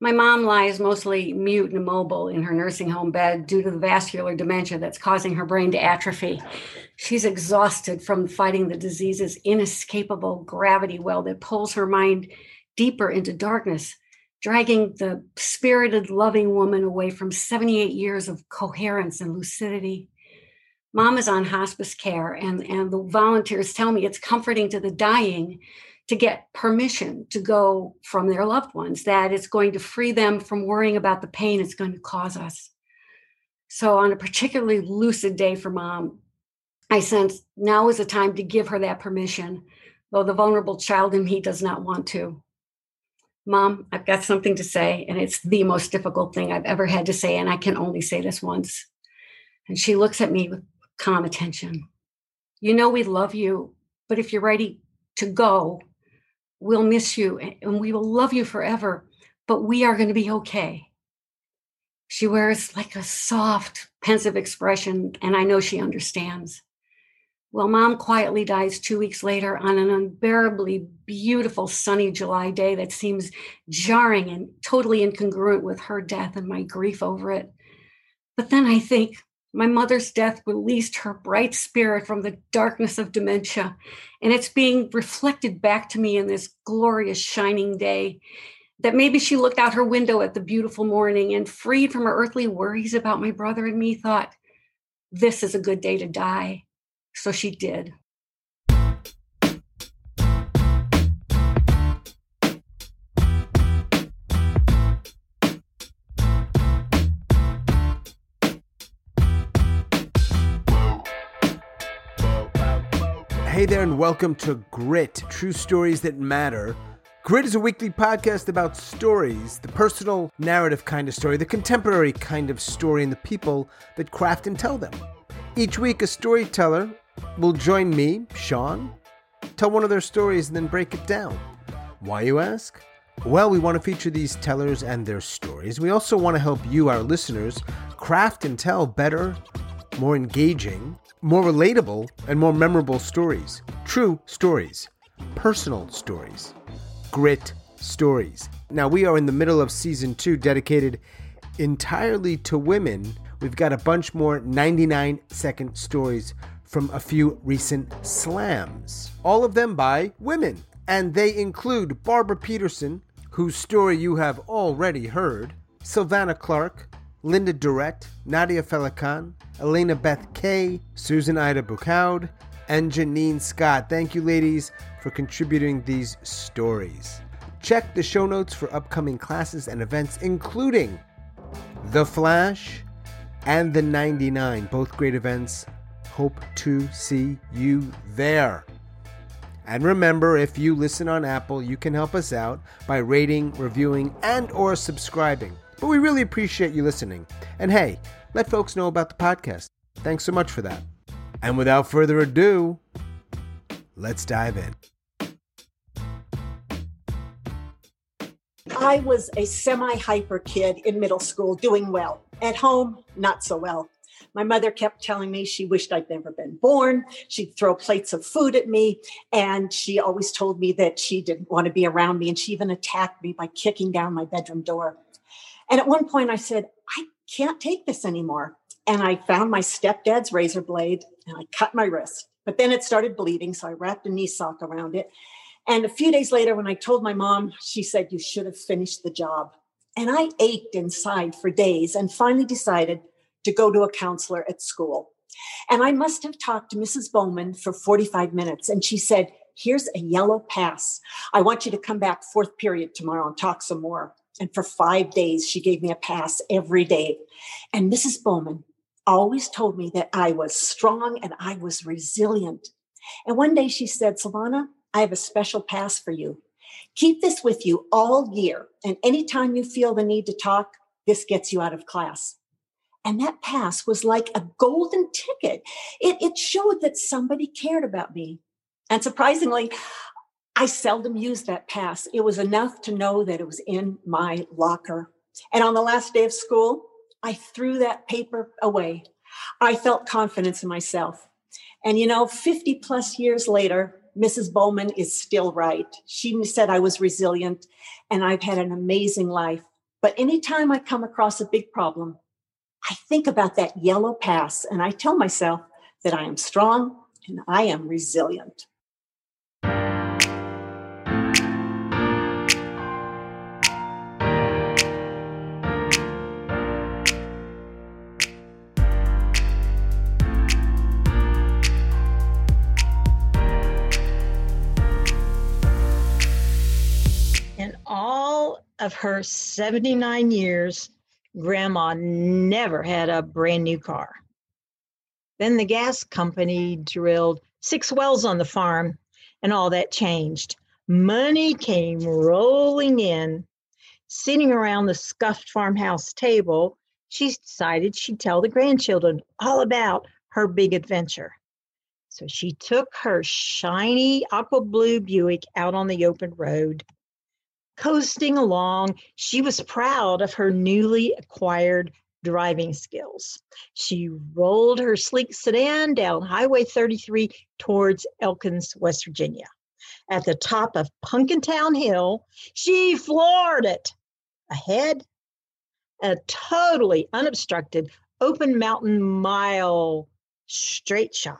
My mom lies mostly mute and immobile in her nursing home bed due to the vascular dementia that's causing her brain to atrophy. She's exhausted from fighting the disease's inescapable gravity well that pulls her mind deeper into darkness, dragging the spirited, loving woman away from 78 years of coherence and lucidity. Mom is on hospice care, and, and the volunteers tell me it's comforting to the dying to get permission to go from their loved ones, that it's going to free them from worrying about the pain it's going to cause us. So, on a particularly lucid day for mom, I sense now is the time to give her that permission, though the vulnerable child in me does not want to. Mom, I've got something to say, and it's the most difficult thing I've ever had to say, and I can only say this once. And she looks at me with calm attention. You know, we love you, but if you're ready to go, we'll miss you and we will love you forever, but we are going to be okay. She wears like a soft, pensive expression, and I know she understands. Well, mom quietly dies two weeks later on an unbearably beautiful sunny July day that seems jarring and totally incongruent with her death and my grief over it. But then I think, my mother's death released her bright spirit from the darkness of dementia, and it's being reflected back to me in this glorious shining day. That maybe she looked out her window at the beautiful morning and, freed from her earthly worries about my brother and me, thought, This is a good day to die. So she did. Hey there, and welcome to Grit True Stories That Matter. Grit is a weekly podcast about stories, the personal narrative kind of story, the contemporary kind of story, and the people that craft and tell them. Each week, a storyteller will join me, Sean, tell one of their stories, and then break it down. Why, you ask? Well, we want to feature these tellers and their stories. We also want to help you, our listeners, craft and tell better, more engaging, more relatable and more memorable stories. True stories, personal stories, grit stories. Now, we are in the middle of season two dedicated entirely to women. We've got a bunch more 99 second stories from a few recent slams, all of them by women. And they include Barbara Peterson, whose story you have already heard, Savannah Clark, Linda Durrett, Nadia Felican, Elena Beth Kay, Susan Ida Bucaud, and Janine Scott. Thank you, ladies, for contributing these stories. Check the show notes for upcoming classes and events, including The Flash and The 99, both great events. Hope to see you there. And remember, if you listen on Apple, you can help us out by rating, reviewing, and or subscribing. But we really appreciate you listening. And hey, let folks know about the podcast. Thanks so much for that. And without further ado, let's dive in. I was a semi hyper kid in middle school, doing well. At home, not so well. My mother kept telling me she wished I'd never been born. She'd throw plates of food at me. And she always told me that she didn't want to be around me. And she even attacked me by kicking down my bedroom door. And at one point I said, I can't take this anymore. And I found my stepdad's razor blade and I cut my wrist. But then it started bleeding. So I wrapped a knee sock around it. And a few days later, when I told my mom, she said, You should have finished the job. And I ached inside for days and finally decided to go to a counselor at school. And I must have talked to Mrs. Bowman for 45 minutes. And she said, Here's a yellow pass. I want you to come back fourth period tomorrow and talk some more. And for five days, she gave me a pass every day. And Mrs. Bowman always told me that I was strong and I was resilient. And one day she said, Savannah, I have a special pass for you. Keep this with you all year. And anytime you feel the need to talk, this gets you out of class. And that pass was like a golden ticket. It, it showed that somebody cared about me. And surprisingly, I seldom used that pass. It was enough to know that it was in my locker. And on the last day of school, I threw that paper away. I felt confidence in myself. And you know, 50 plus years later, Mrs. Bowman is still right. She said I was resilient and I've had an amazing life. But anytime I come across a big problem, I think about that yellow pass and I tell myself that I am strong and I am resilient. Of her 79 years, Grandma never had a brand new car. Then the gas company drilled six wells on the farm, and all that changed. Money came rolling in. Sitting around the scuffed farmhouse table, she decided she'd tell the grandchildren all about her big adventure. So she took her shiny aqua blue Buick out on the open road. Coasting along, she was proud of her newly acquired driving skills. She rolled her sleek sedan down Highway 33 towards Elkins, West Virginia. At the top of Punkintown Hill, she floored it. Ahead, a totally unobstructed open mountain mile straight shot.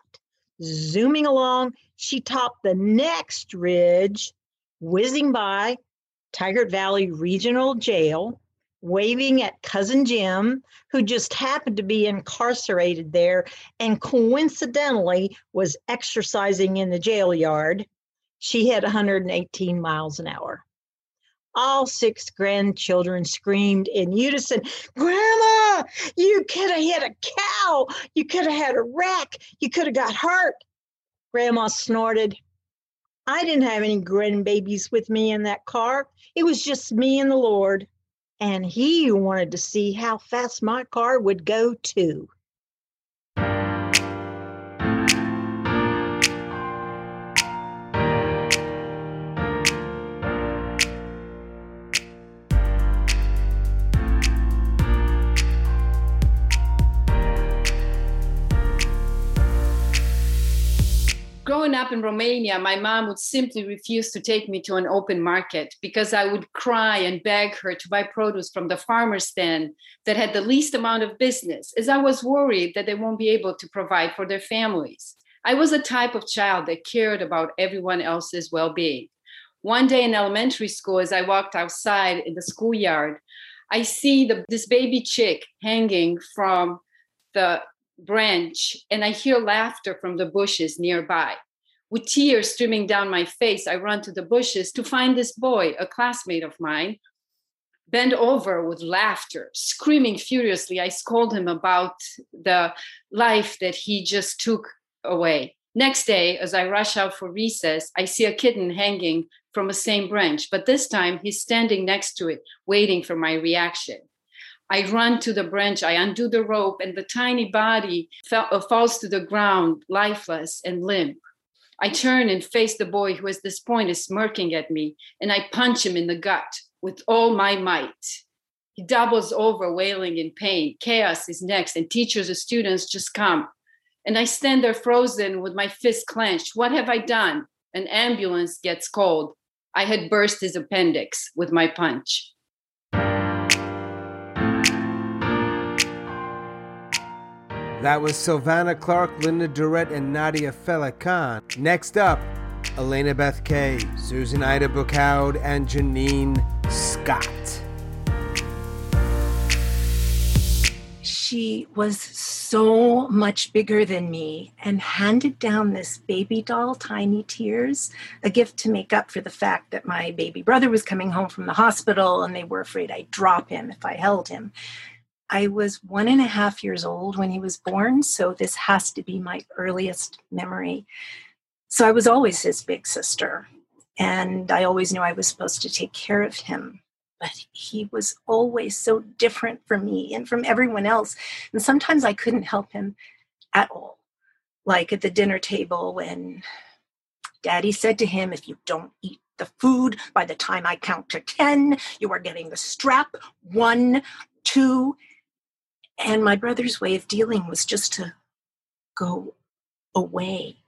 Zooming along, she topped the next ridge, whizzing by Tygart Valley Regional Jail, waving at cousin Jim, who just happened to be incarcerated there and coincidentally was exercising in the jail yard. She hit 118 miles an hour. All six grandchildren screamed in unison, Grandma, you could have hit a cow. You could have had a wreck. You could have got hurt. Grandma snorted, I didn't have any grandbabies with me in that car. It was just me and the Lord. And he wanted to see how fast my car would go, too. Growing up in Romania, my mom would simply refuse to take me to an open market because I would cry and beg her to buy produce from the farmer's stand that had the least amount of business, as I was worried that they won't be able to provide for their families. I was a type of child that cared about everyone else's well being. One day in elementary school, as I walked outside in the schoolyard, I see the, this baby chick hanging from the branch and I hear laughter from the bushes nearby. With tears streaming down my face, I run to the bushes to find this boy, a classmate of mine, bent over with laughter, screaming furiously. I scold him about the life that he just took away. Next day, as I rush out for recess, I see a kitten hanging from the same branch, but this time he's standing next to it, waiting for my reaction. I run to the branch, I undo the rope, and the tiny body fell, falls to the ground, lifeless and limp. I turn and face the boy who, at this point, is smirking at me, and I punch him in the gut with all my might. He doubles over, wailing in pain. Chaos is next, and teachers and students just come. And I stand there frozen with my fist clenched. What have I done? An ambulance gets called. I had burst his appendix with my punch. That was Savannah Clark, Linda Durrett, and Nadia Felican. Next up, Elena Beth Kay, Susan Ida Bookhoud, and Janine Scott. She was so much bigger than me and handed down this baby doll, Tiny Tears, a gift to make up for the fact that my baby brother was coming home from the hospital and they were afraid I'd drop him if I held him. I was one and a half years old when he was born, so this has to be my earliest memory. So I was always his big sister, and I always knew I was supposed to take care of him. But he was always so different from me and from everyone else. And sometimes I couldn't help him at all. Like at the dinner table when daddy said to him, If you don't eat the food by the time I count to 10, you are getting the strap. One, two, and my brother's way of dealing was just to go away.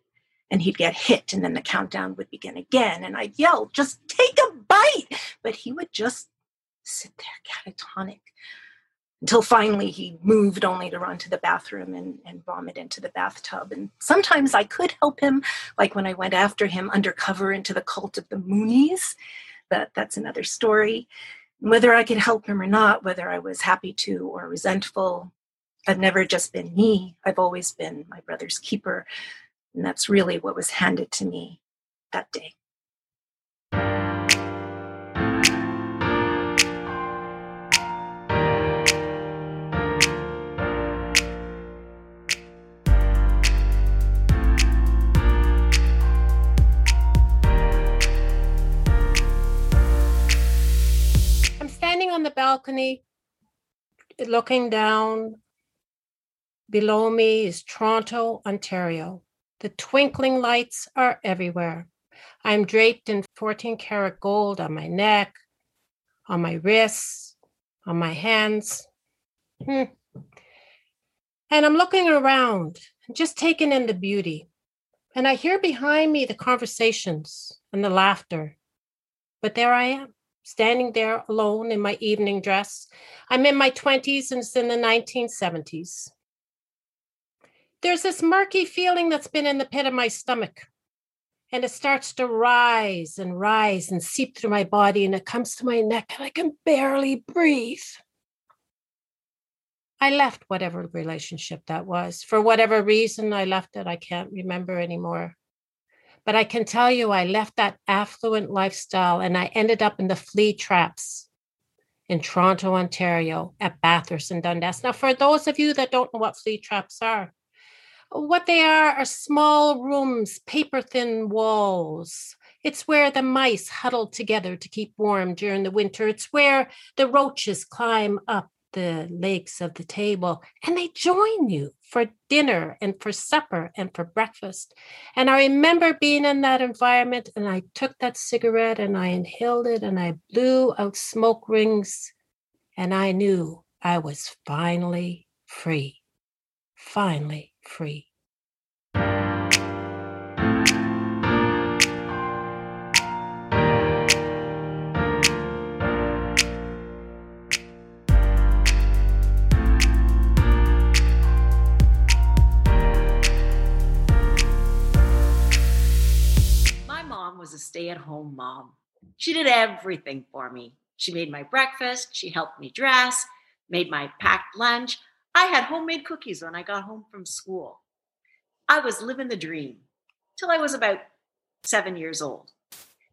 And he'd get hit, and then the countdown would begin again. And I'd yell, just take a bite. But he would just sit there catatonic until finally he moved only to run to the bathroom and, and vomit into the bathtub. And sometimes I could help him, like when I went after him undercover into the cult of the Moonies. But that's another story. Whether I could help him or not, whether I was happy to or resentful, I've never just been me. I've always been my brother's keeper. And that's really what was handed to me that day. Balcony, looking down. Below me is Toronto, Ontario. The twinkling lights are everywhere. I'm draped in 14 karat gold on my neck, on my wrists, on my hands. Hmm. And I'm looking around, just taking in the beauty. And I hear behind me the conversations and the laughter. But there I am standing there alone in my evening dress. I'm in my 20s and it's in the 1970s. There's this murky feeling that's been in the pit of my stomach. And it starts to rise and rise and seep through my body, and it comes to my neck, and I can barely breathe. I left whatever relationship that was. For whatever reason, I left it. I can't remember anymore. But I can tell you, I left that affluent lifestyle and I ended up in the flea traps in Toronto, Ontario at Bathurst and Dundas. Now, for those of you that don't know what flea traps are, what they are are small rooms, paper thin walls. It's where the mice huddle together to keep warm during the winter. It's where the roaches climb up the legs of the table and they join you for dinner and for supper and for breakfast. And I remember being in that environment and I took that cigarette and I inhaled it and I blew out smoke rings and I knew I was finally free. Finally free. Home mom. She did everything for me. She made my breakfast, she helped me dress, made my packed lunch. I had homemade cookies when I got home from school. I was living the dream till I was about seven years old.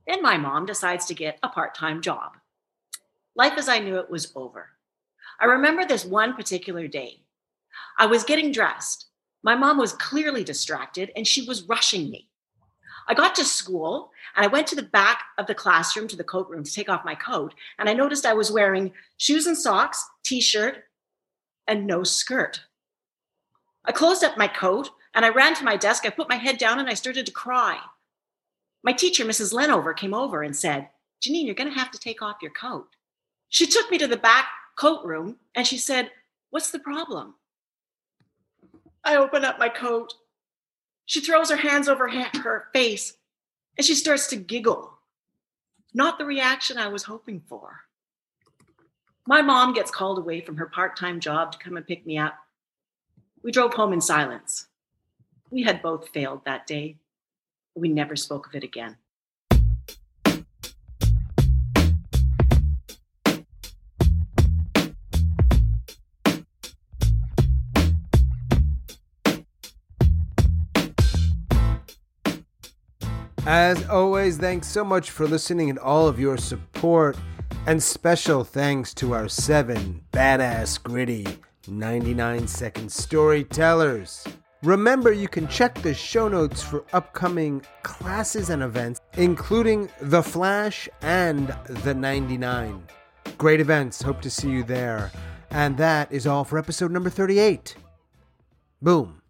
Then my mom decides to get a part time job. Life as I knew it was over. I remember this one particular day. I was getting dressed. My mom was clearly distracted and she was rushing me. I got to school and I went to the back of the classroom to the coat room to take off my coat. And I noticed I was wearing shoes and socks, t shirt, and no skirt. I closed up my coat and I ran to my desk. I put my head down and I started to cry. My teacher, Mrs. Lenover, came over and said, Janine, you're going to have to take off your coat. She took me to the back coat room and she said, What's the problem? I open up my coat she throws her hands over her face and she starts to giggle. Not the reaction I was hoping for. My mom gets called away from her part time job to come and pick me up. We drove home in silence. We had both failed that day. We never spoke of it again. As always, thanks so much for listening and all of your support. And special thanks to our seven badass gritty 99 second storytellers. Remember, you can check the show notes for upcoming classes and events, including The Flash and The 99. Great events. Hope to see you there. And that is all for episode number 38. Boom.